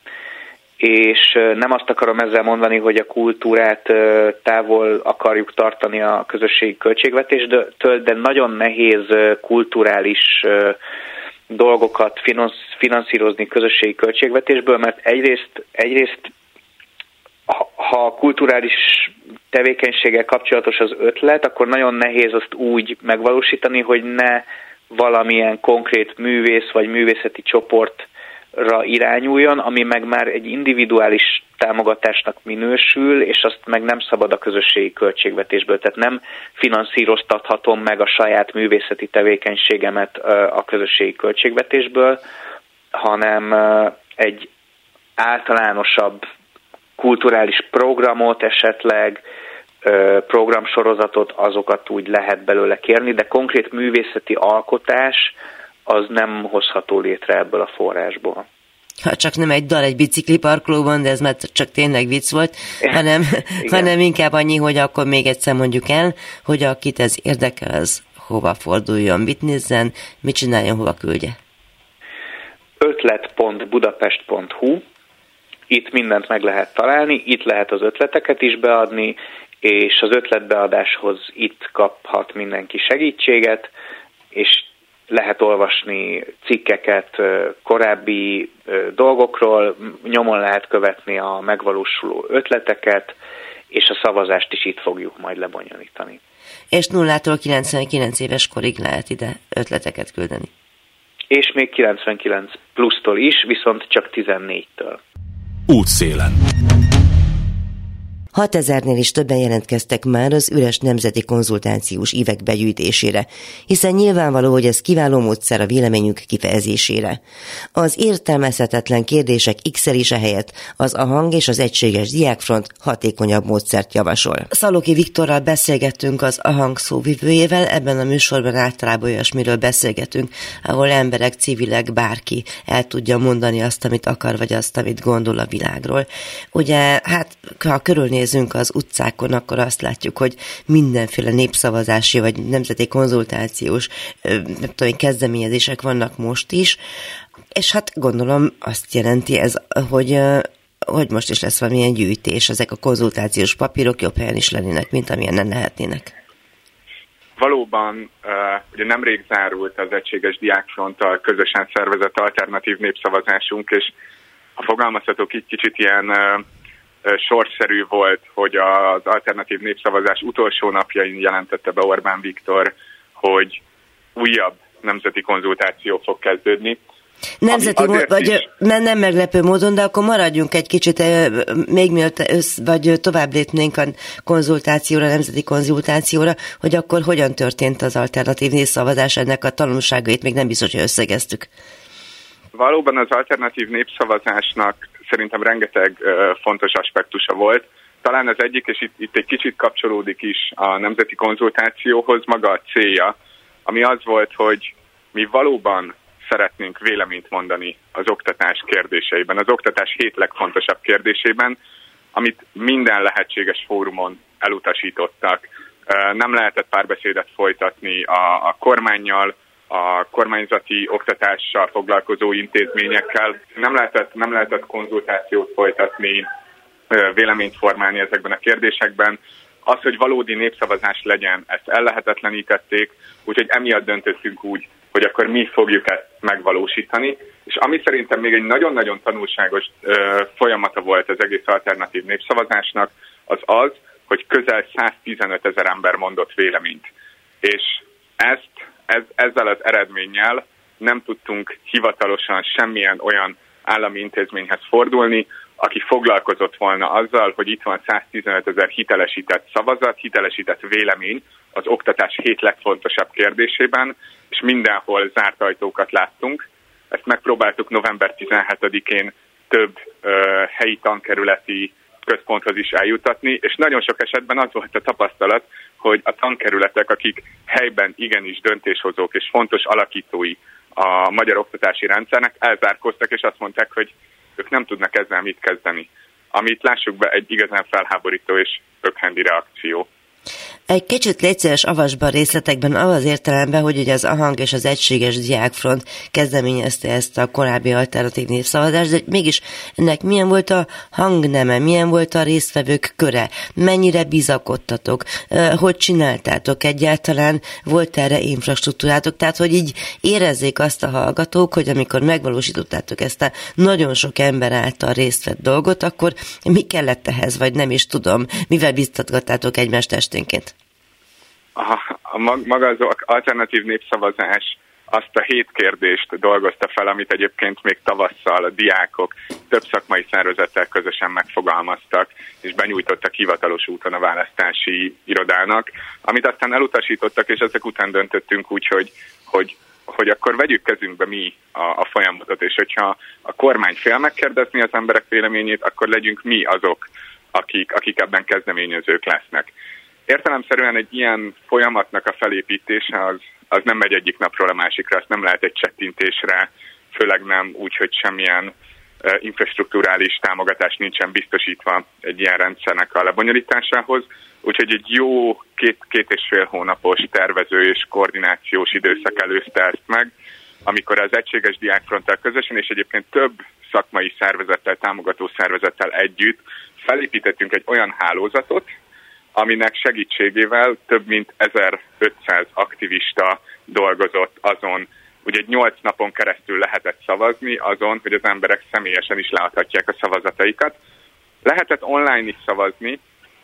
és nem azt akarom ezzel mondani, hogy a kultúrát távol akarjuk tartani a közösségi költségvetéstől, de nagyon nehéz kulturális dolgokat finanszírozni közösségi költségvetésből, mert egyrészt, egyrészt ha a kulturális tevékenységgel kapcsolatos az ötlet, akkor nagyon nehéz azt úgy megvalósítani, hogy ne valamilyen konkrét művész vagy művészeti csoport ra irányuljon, ami meg már egy individuális támogatásnak minősül, és azt meg nem szabad a közösségi költségvetésből. Tehát nem finanszíroztathatom meg a saját művészeti tevékenységemet a közösségi költségvetésből, hanem egy általánosabb kulturális programot esetleg, programsorozatot, azokat úgy lehet belőle kérni, de konkrét művészeti alkotás az nem hozható létre ebből a forrásból. Ha csak nem egy dal egy bicikliparkolóban, de ez már csak tényleg vicc volt, hanem, hanem inkább annyi, hogy akkor még egyszer mondjuk el, hogy akit ez érdekel, az hova forduljon, mit nézzen, mit csináljon, hova küldje. ötlet.budapest.hu Itt mindent meg lehet találni, itt lehet az ötleteket is beadni, és az ötletbeadáshoz itt kaphat mindenki segítséget, és lehet olvasni cikkeket korábbi dolgokról, nyomon lehet követni a megvalósuló ötleteket, és a szavazást is itt fogjuk majd lebonyolítani. És nullától 99 éves korig lehet ide ötleteket küldeni. És még 99 plusztól is, viszont csak 14-től. Útszélen. 6000-nél is többen jelentkeztek már az üres nemzeti konzultációs ívek begyűjtésére, hiszen nyilvánvaló, hogy ez kiváló módszer a véleményük kifejezésére. Az értelmezhetetlen kérdések x helyett az a hang és az egységes diákfront hatékonyabb módszert javasol. Szaloki Viktorral beszélgettünk az ahang szóvivőjével, ebben a műsorban általában olyasmiről beszélgetünk, ahol emberek, civilek, bárki el tudja mondani azt, amit akar, vagy azt, amit gondol a világról. Ugye, hát, ha körülnéz nézünk az utcákon, akkor azt látjuk, hogy mindenféle népszavazási vagy nemzeti konzultációs nem tudom, kezdeményezések vannak most is, és hát gondolom azt jelenti ez, hogy hogy most is lesz valamilyen gyűjtés, ezek a konzultációs papírok jobb helyen is lennének, mint amilyen lehetnének. Valóban ugye nemrég zárult az Egységes Diákfronttal közösen szervezett alternatív népszavazásunk, és ha fogalmazhatok így kicsit ilyen sorszerű volt, hogy az alternatív népszavazás utolsó napjain jelentette be Orbán Viktor, hogy újabb nemzeti konzultáció fog kezdődni. Nemzeti, mo- vagy is... nem, nem meglepő módon, de akkor maradjunk egy kicsit, még mielőtt össz, vagy tovább lépnénk a konzultációra, nemzeti konzultációra, hogy akkor hogyan történt az alternatív népszavazás, ennek a tanulságait még nem biztos, hogy összegeztük. Valóban az alternatív népszavazásnak szerintem rengeteg fontos aspektusa volt. Talán az egyik, és itt, itt egy kicsit kapcsolódik is a nemzeti konzultációhoz, maga a célja, ami az volt, hogy mi valóban szeretnénk véleményt mondani az oktatás kérdéseiben, az oktatás hét legfontosabb kérdésében, amit minden lehetséges fórumon elutasítottak. Nem lehetett párbeszédet folytatni a, a kormányjal, a kormányzati oktatással foglalkozó intézményekkel. Nem lehetett, nem lehetett konzultációt folytatni, véleményt formálni ezekben a kérdésekben. Az, hogy valódi népszavazás legyen, ezt ellehetetlenítették, úgyhogy emiatt döntöttünk úgy, hogy akkor mi fogjuk ezt megvalósítani. És ami szerintem még egy nagyon-nagyon tanulságos ö, folyamata volt az egész alternatív népszavazásnak, az az, hogy közel 115 ezer ember mondott véleményt. És ezt, ez, ezzel az eredménnyel nem tudtunk hivatalosan semmilyen olyan állami intézményhez fordulni, aki foglalkozott volna azzal, hogy itt van 115 ezer hitelesített szavazat, hitelesített vélemény az oktatás hét legfontosabb kérdésében, és mindenhol zárt ajtókat láttunk. Ezt megpróbáltuk november 17-én több ö, helyi tankerületi központhoz is eljutatni, és nagyon sok esetben az volt a tapasztalat, hogy a tankerületek, akik helyben igenis döntéshozók és fontos alakítói a magyar oktatási rendszernek, elzárkoztak, és azt mondták, hogy ők nem tudnak ezzel mit kezdeni. Amit lássuk be egy igazán felháborító és ökhendi reakció. Egy kicsit létszeres avasban részletekben az értelemben, hogy ugye az AHANG és az Egységes Diákfront kezdeményezte ezt a korábbi alternatív népszavazást, de mégis ennek milyen volt a hangneme, milyen volt a résztvevők köre, mennyire bizakodtatok, hogy csináltátok egyáltalán, volt erre infrastruktúrátok, tehát hogy így érezzék azt a hallgatók, hogy amikor megvalósítottátok ezt a nagyon sok ember által részt vett dolgot, akkor mi kellett ehhez, vagy nem is tudom, mivel biztatgattátok egymást esténként? a, a maga az alternatív népszavazás azt a hét kérdést dolgozta fel, amit egyébként még tavasszal a diákok több szakmai szervezettel közösen megfogalmaztak, és benyújtottak hivatalos úton a választási irodának, amit aztán elutasítottak, és ezek után döntöttünk úgy, hogy, hogy, hogy akkor vegyük kezünkbe mi a, a folyamatot, és hogyha a kormány fél megkérdezni az emberek véleményét, akkor legyünk mi azok, akik, akik ebben kezdeményezők lesznek értelemszerűen egy ilyen folyamatnak a felépítése az, az nem megy egyik napról a másikra, azt nem lehet egy csettintésre, főleg nem úgy, hogy semmilyen infrastruktúrális támogatás nincsen biztosítva egy ilyen rendszernek a lebonyolításához. Úgyhogy egy jó két, két és fél hónapos tervező és koordinációs időszak előzte ezt meg, amikor az Egységes Diákfronttal közösen és egyébként több szakmai szervezettel, támogató szervezettel együtt felépítettünk egy olyan hálózatot, aminek segítségével több mint 1500 aktivista dolgozott azon, ugye 8 napon keresztül lehetett szavazni azon, hogy az emberek személyesen is leadhatják a szavazataikat. Lehetett online is szavazni,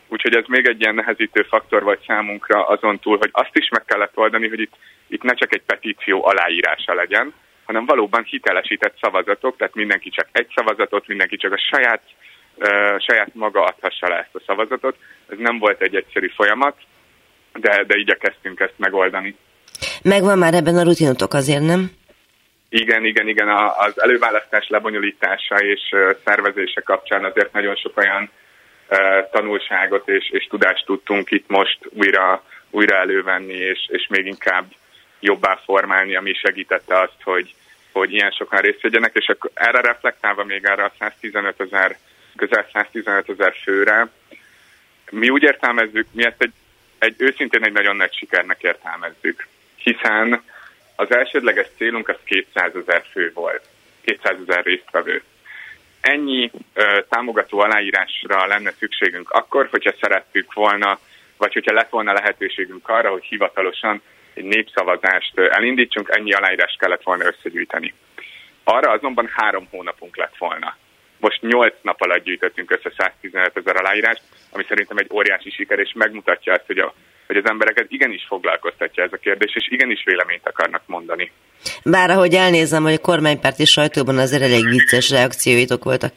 úgyhogy ez még egy ilyen nehezítő faktor volt számunkra azon túl, hogy azt is meg kellett oldani, hogy itt, itt ne csak egy petíció aláírása legyen, hanem valóban hitelesített szavazatok, tehát mindenki csak egy szavazatot, mindenki csak a saját saját maga adhassa le ezt a szavazatot. Ez nem volt egy egyszerű folyamat, de, de igyekeztünk ezt megoldani. Megvan már ebben a rutinotok azért, nem? Igen, igen, igen. Az előválasztás lebonyolítása és szervezése kapcsán azért nagyon sok olyan tanulságot és, és tudást tudtunk itt most újra, újra elővenni, és, és még inkább jobbá formálni, ami segítette azt, hogy, hogy ilyen sokan részt vegyenek, és akkor erre reflektálva még erre a 115 ezer közel 115 ezer főre. Mi úgy értelmezzük, mi ezt egy, egy őszintén egy nagyon nagy sikernek értelmezzük, hiszen az elsődleges célunk az 200 ezer fő volt, 200 ezer résztvevő. Ennyi ö, támogató aláírásra lenne szükségünk akkor, hogyha szerettük volna, vagy hogyha lett volna lehetőségünk arra, hogy hivatalosan egy népszavazást elindítsunk, ennyi aláírást kellett volna összegyűjteni. Arra azonban három hónapunk lett volna. Most 8 nap alatt gyűjtöttünk össze 115 ezer aláírást, ami szerintem egy óriási siker, és megmutatja azt, hogy, a, hogy az embereket igenis foglalkoztatja ez a kérdés, és igenis véleményt akarnak mondani. Bár ahogy elnézem, hogy a kormánypárti sajtóban azért elég vicces reakcióitok voltak.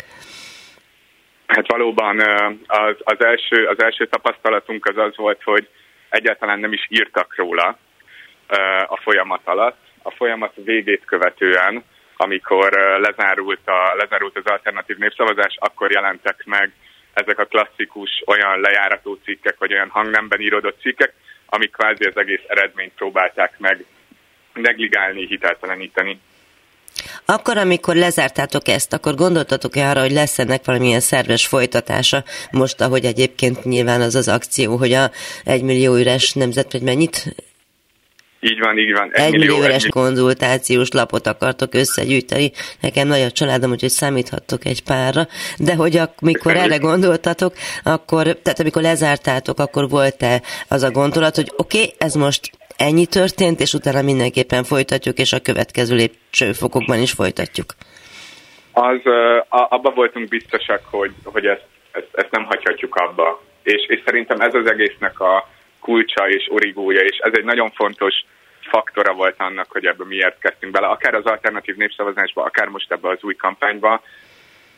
Hát valóban az, az, első, az első tapasztalatunk az az volt, hogy egyáltalán nem is írtak róla a folyamat alatt. A folyamat végét követően amikor lezárult, a, lezárult az alternatív népszavazás, akkor jelentek meg ezek a klasszikus olyan lejárató cikkek, vagy olyan hangnemben íródott cikkek, amik kvázi az egész eredményt próbálták meg negligálni, hitelteleníteni. Akkor, amikor lezártátok ezt, akkor gondoltatok-e arra, hogy lesz ennek valamilyen szerves folytatása? Most, ahogy egyébként nyilván az az akció, hogy a egymillió üres nemzet, vagy mennyit így van, így van. Egy, egy millió éves konzultációs lapot akartok összegyűjteni. Nekem nagy a családom, úgyhogy számíthattok egy párra. De hogy amikor erre gondoltatok, akkor, tehát amikor lezártátok, akkor volt-e az a gondolat, hogy oké, okay, ez most ennyi történt, és utána mindenképpen folytatjuk, és a következő lépcsőfokokban is folytatjuk? Az, abba voltunk biztosak, hogy, hogy ezt, ezt, ezt nem hagyhatjuk abba. És, és szerintem ez az egésznek a kulcsa és origója, és ez egy nagyon fontos faktora volt annak, hogy ebből miért kezdtünk bele, akár az alternatív népszavazásba, akár most ebbe az új kampányba,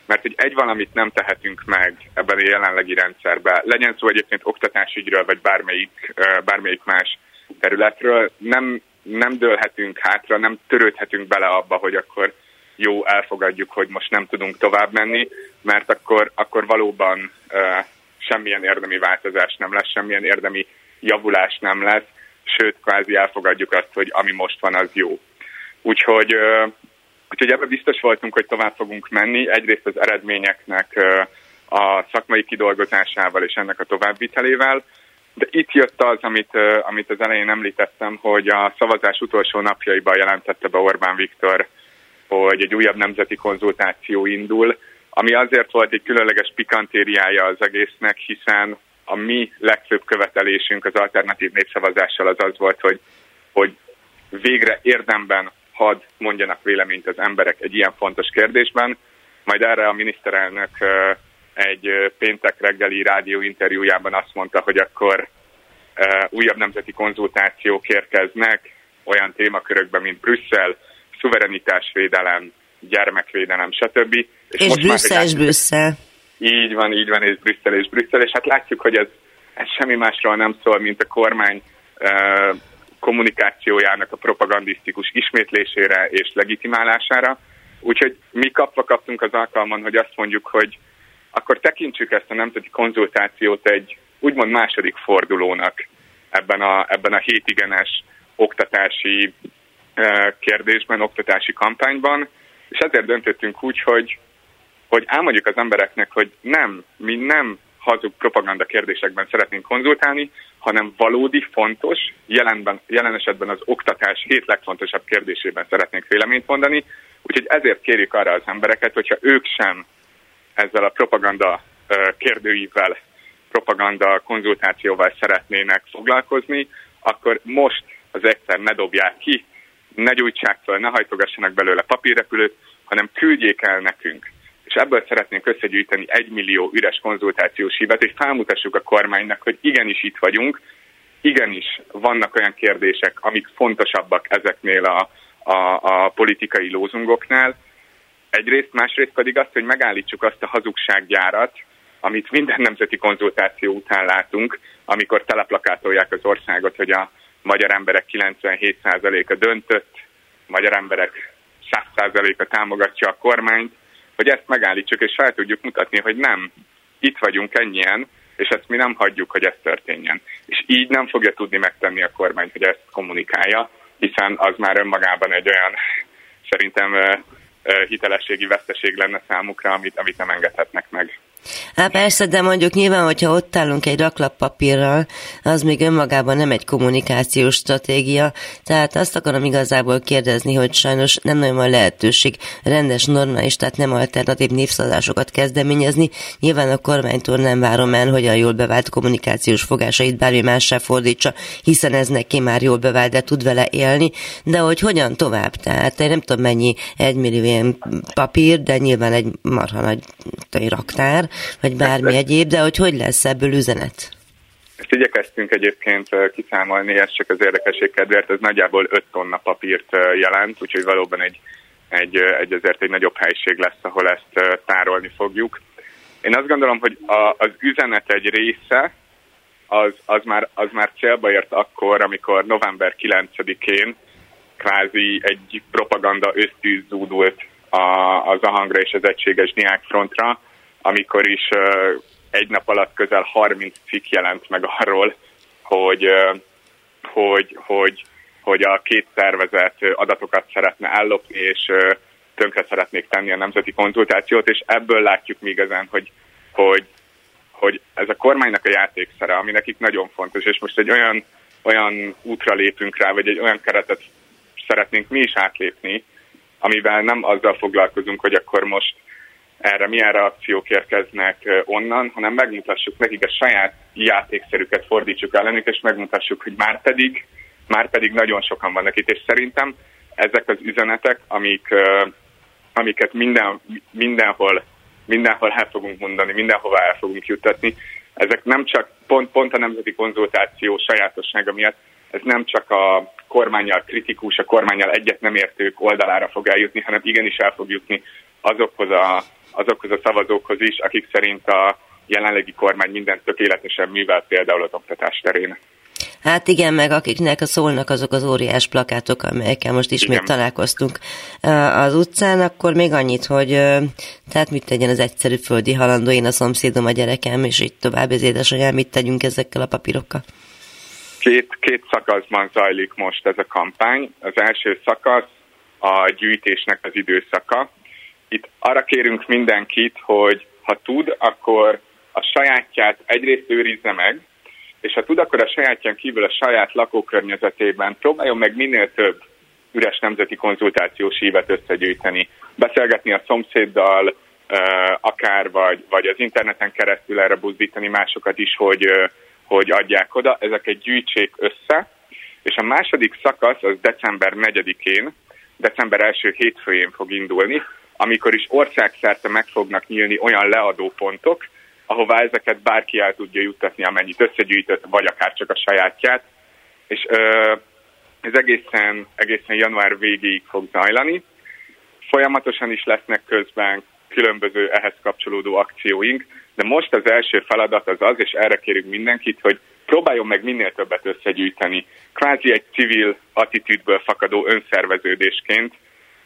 mert hogy egy valamit nem tehetünk meg ebben a jelenlegi rendszerben, legyen szó egyébként oktatásügyről, vagy bármelyik, bármelyik más területről, nem, nem dőlhetünk hátra, nem törődhetünk bele abba, hogy akkor jó, elfogadjuk, hogy most nem tudunk tovább menni, mert akkor, akkor valóban uh, semmilyen érdemi változás nem lesz, semmilyen érdemi javulás nem lesz, sőt, kvázi elfogadjuk azt, hogy ami most van, az jó. Úgyhogy, úgyhogy ebben biztos voltunk, hogy tovább fogunk menni. Egyrészt az eredményeknek a szakmai kidolgozásával és ennek a továbbvitelével, de itt jött az, amit, amit az elején említettem, hogy a szavazás utolsó napjaiban jelentette be Orbán Viktor, hogy egy újabb nemzeti konzultáció indul, ami azért volt egy különleges pikantériája az egésznek, hiszen a mi legfőbb követelésünk az alternatív népszavazással az az volt, hogy, hogy végre érdemben had mondjanak véleményt az emberek egy ilyen fontos kérdésben. Majd erre a miniszterelnök egy péntek reggeli rádióinterjújában azt mondta, hogy akkor újabb nemzeti konzultációk érkeznek olyan témakörökben, mint Brüsszel, szuverenitásvédelem, gyermekvédelem, stb. És, és most Brüsszel és Brüsszel. Így van, így van, és Brüsszel és Brüsszel, és hát látjuk, hogy ez, ez semmi másról nem szól, mint a kormány kommunikációjának a propagandisztikus ismétlésére és legitimálására. Úgyhogy mi kapva kaptunk az alkalman, hogy azt mondjuk, hogy akkor tekintsük ezt a nemzeti konzultációt egy úgymond második fordulónak ebben a, ebben a hétigenes oktatási kérdésben, oktatási kampányban, és ezért döntöttünk úgy, hogy hogy elmondjuk az embereknek, hogy nem, mi nem hazug propaganda kérdésekben szeretnénk konzultálni, hanem valódi, fontos, jelenben, jelen esetben az oktatás hét legfontosabb kérdésében szeretnénk véleményt mondani, úgyhogy ezért kérjük arra az embereket, hogyha ők sem ezzel a propaganda kérdőivel, propaganda konzultációval szeretnének foglalkozni, akkor most az egyszer ne dobják ki, ne gyújtsák fel, ne hajtogassanak belőle papírrepülőt, hanem küldjék el nekünk és ebből szeretnénk összegyűjteni egy millió üres konzultációs hívet, és felmutassuk a kormánynak, hogy igenis itt vagyunk, igenis vannak olyan kérdések, amik fontosabbak ezeknél a, a, a politikai lózungoknál. Egyrészt, másrészt pedig azt, hogy megállítsuk azt a hazugsággyárat, amit minden nemzeti konzultáció után látunk, amikor teleplakátolják az országot, hogy a magyar emberek 97%-a döntött, magyar emberek 100%-a támogatja a kormányt, hogy ezt megállítsuk, és fel tudjuk mutatni, hogy nem, itt vagyunk ennyien, és ezt mi nem hagyjuk, hogy ez történjen. És így nem fogja tudni megtenni a kormány, hogy ezt kommunikálja, hiszen az már önmagában egy olyan szerintem hitelességi veszteség lenne számukra, amit, amit nem engedhetnek meg. Hát persze, de mondjuk nyilván, hogyha ott állunk egy raklappapírral, az még önmagában nem egy kommunikációs stratégia, tehát azt akarom igazából kérdezni, hogy sajnos nem nagyon van lehetőség rendes, normális, tehát nem alternatív népszavazásokat kezdeményezni. Nyilván a kormánytól nem várom el, hogy a jól bevált kommunikációs fogásait bármi mássá fordítsa, hiszen ez neki már jól bevált, de tud vele élni, de hogy hogyan tovább? Tehát én nem tudom mennyi egymillió papír, de nyilván egy marha nagy raktár, vagy bármi egyéb, de hogy hogy lesz ebből üzenet? Ezt igyekeztünk egyébként kiszámolni, ez csak az érdekesség kedvéért, ez nagyjából 5 tonna papírt jelent, úgyhogy valóban egy, egy, egy azért egy nagyobb helység lesz, ahol ezt tárolni fogjuk. Én azt gondolom, hogy a, az üzenet egy része, az, az, már, az már célba ért akkor, amikor november 9-én kvázi egy propaganda ösztűz zúdult a, az a hangra és az egységes diákfrontra, amikor is egy nap alatt közel 30 cikk jelent meg arról, hogy, hogy, hogy, hogy a két szervezet adatokat szeretne ellopni, és tönkre szeretnék tenni a nemzeti konzultációt, és ebből látjuk még ezen, hogy, hogy, hogy ez a kormánynak a játékszere, ami nekik nagyon fontos, és most egy olyan, olyan útra lépünk rá, vagy egy olyan keretet szeretnénk mi is átlépni, amivel nem azzal foglalkozunk, hogy akkor most erre milyen reakciók érkeznek onnan, hanem megmutassuk nekik a saját játékszerüket fordítsuk ellenük, és megmutassuk, hogy már pedig, már pedig nagyon sokan vannak itt, és szerintem ezek az üzenetek, amik, amiket minden, mindenhol, mindenhol el fogunk mondani, mindenhova el fogunk juttatni, ezek nem csak pont, pont a nemzeti konzultáció sajátossága miatt, ez nem csak a kormányjal kritikus, a kormányjal egyet nem értők oldalára fog eljutni, hanem igenis el fog jutni azokhoz a, azokhoz a szavazókhoz is, akik szerint a jelenlegi kormány mindent tökéletesen művel például az oktatás terén. Hát igen, meg akiknek szólnak azok az óriás plakátok, amelyekkel most ismét igen. találkoztunk az utcán, akkor még annyit, hogy tehát mit tegyen az egyszerű földi halandó, én a szomszédom, a gyerekem, és így tovább az édesanyám, mit tegyünk ezekkel a papírokkal? Két, két szakaszban zajlik most ez a kampány. Az első szakasz a gyűjtésnek az időszaka. Itt arra kérünk mindenkit, hogy ha tud, akkor a sajátját egyrészt őrizze meg, és ha tud, akkor a sajátján kívül a saját lakókörnyezetében próbáljon meg minél több üres nemzeti konzultációs ívet összegyűjteni, beszélgetni a szomszéddal, akár vagy, vagy az interneten keresztül erre buzdítani másokat is, hogy, hogy adják oda. Ezeket gyűjtsék össze, és a második szakasz az december 4-én, december első hétfőjén fog indulni, amikor is országszerte meg fognak nyílni olyan leadópontok, ahová ezeket bárki el tudja juttatni, amennyit összegyűjtött, vagy akár csak a sajátját. És ö, ez egészen, egészen január végéig fog zajlani. Folyamatosan is lesznek közben különböző ehhez kapcsolódó akcióink, de most az első feladat az az, és erre kérünk mindenkit, hogy próbáljon meg minél többet összegyűjteni. Kvázi egy civil attitűdből fakadó önszerveződésként.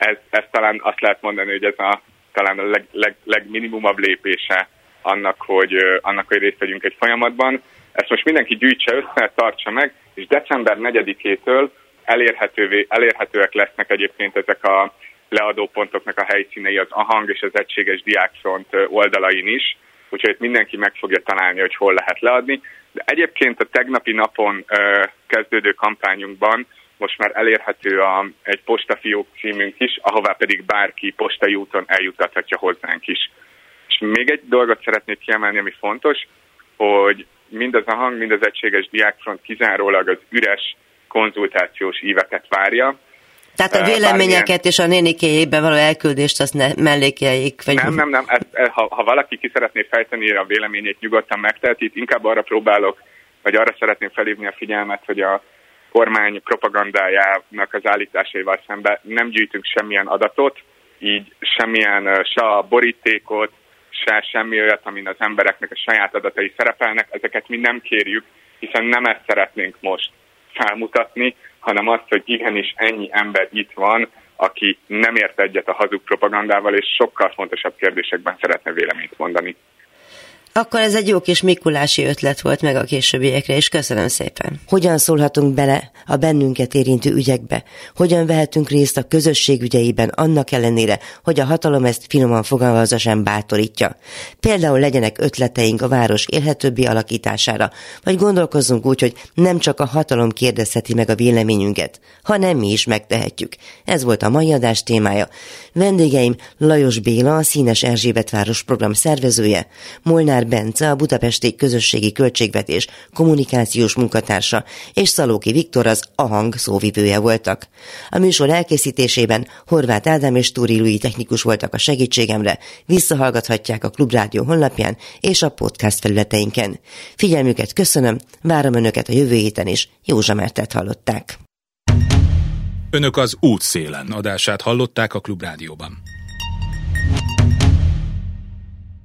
Ez, ez talán azt lehet mondani, hogy ez a talán a leg, leg, legminimumabb lépése annak, hogy, annak, hogy részt vegyünk egy folyamatban. Ezt most mindenki gyűjtse össze, tartsa meg, és december 4-től elérhetővé, elérhetőek lesznek egyébként ezek a leadópontoknak a helyszínei az AHANG és az Egységes Diákfront oldalain is, úgyhogy mindenki meg fogja találni, hogy hol lehet leadni. De egyébként a tegnapi napon ö, kezdődő kampányunkban most már elérhető a, egy postafiók címünk is, ahová pedig bárki postai úton eljutathatja hozzánk is még egy dolgot szeretnék kiemelni, ami fontos, hogy mindaz a hang, mind az egységes diákfront kizárólag az üres konzultációs íveket várja. Tehát a véleményeket Bármilyen... és a nénikéjébe való elküldést azt ne mellékeljék? Vagy... Nem, nem, nem. Ez, ez, ha, ha valaki ki szeretné fejteni a véleményét, nyugodtan megteheti. Itt inkább arra próbálok, vagy arra szeretném felhívni a figyelmet, hogy a kormány propagandájának az állításaival szemben nem gyűjtünk semmilyen adatot, így semmilyen se a borítékot, se semmi olyat, amin az embereknek a saját adatai szerepelnek, ezeket mi nem kérjük, hiszen nem ezt szeretnénk most felmutatni, hanem azt, hogy igenis ennyi ember itt van, aki nem ért egyet a hazug propagandával, és sokkal fontosabb kérdésekben szeretne véleményt mondani. Akkor ez egy jó kis Mikulási ötlet volt meg a későbbiekre, és köszönöm szépen. Hogyan szólhatunk bele a bennünket érintő ügyekbe? Hogyan vehetünk részt a közösség ügyeiben annak ellenére, hogy a hatalom ezt finoman fogalmazza sem bátorítja? Például legyenek ötleteink a város élhetőbbi alakítására, vagy gondolkozzunk úgy, hogy nem csak a hatalom kérdezheti meg a véleményünket, hanem mi is megtehetjük. Ez volt a mai adás témája. Vendégeim Lajos Béla, a Színes Erzsébet város program szervezője, Molnár Molnár Bence, a Budapesti Közösségi Költségvetés kommunikációs munkatársa, és Szalóki Viktor az AHANG szóvivője voltak. A műsor elkészítésében Horváth Ádám és Túri Lui technikus voltak a segítségemre, visszahallgathatják a Klubrádió honlapján és a podcast felületeinken. Figyelmüket köszönöm, várom Önöket a jövő héten is, Józsa Mertet hallották. Önök az útszélen adását hallották a Klubrádióban.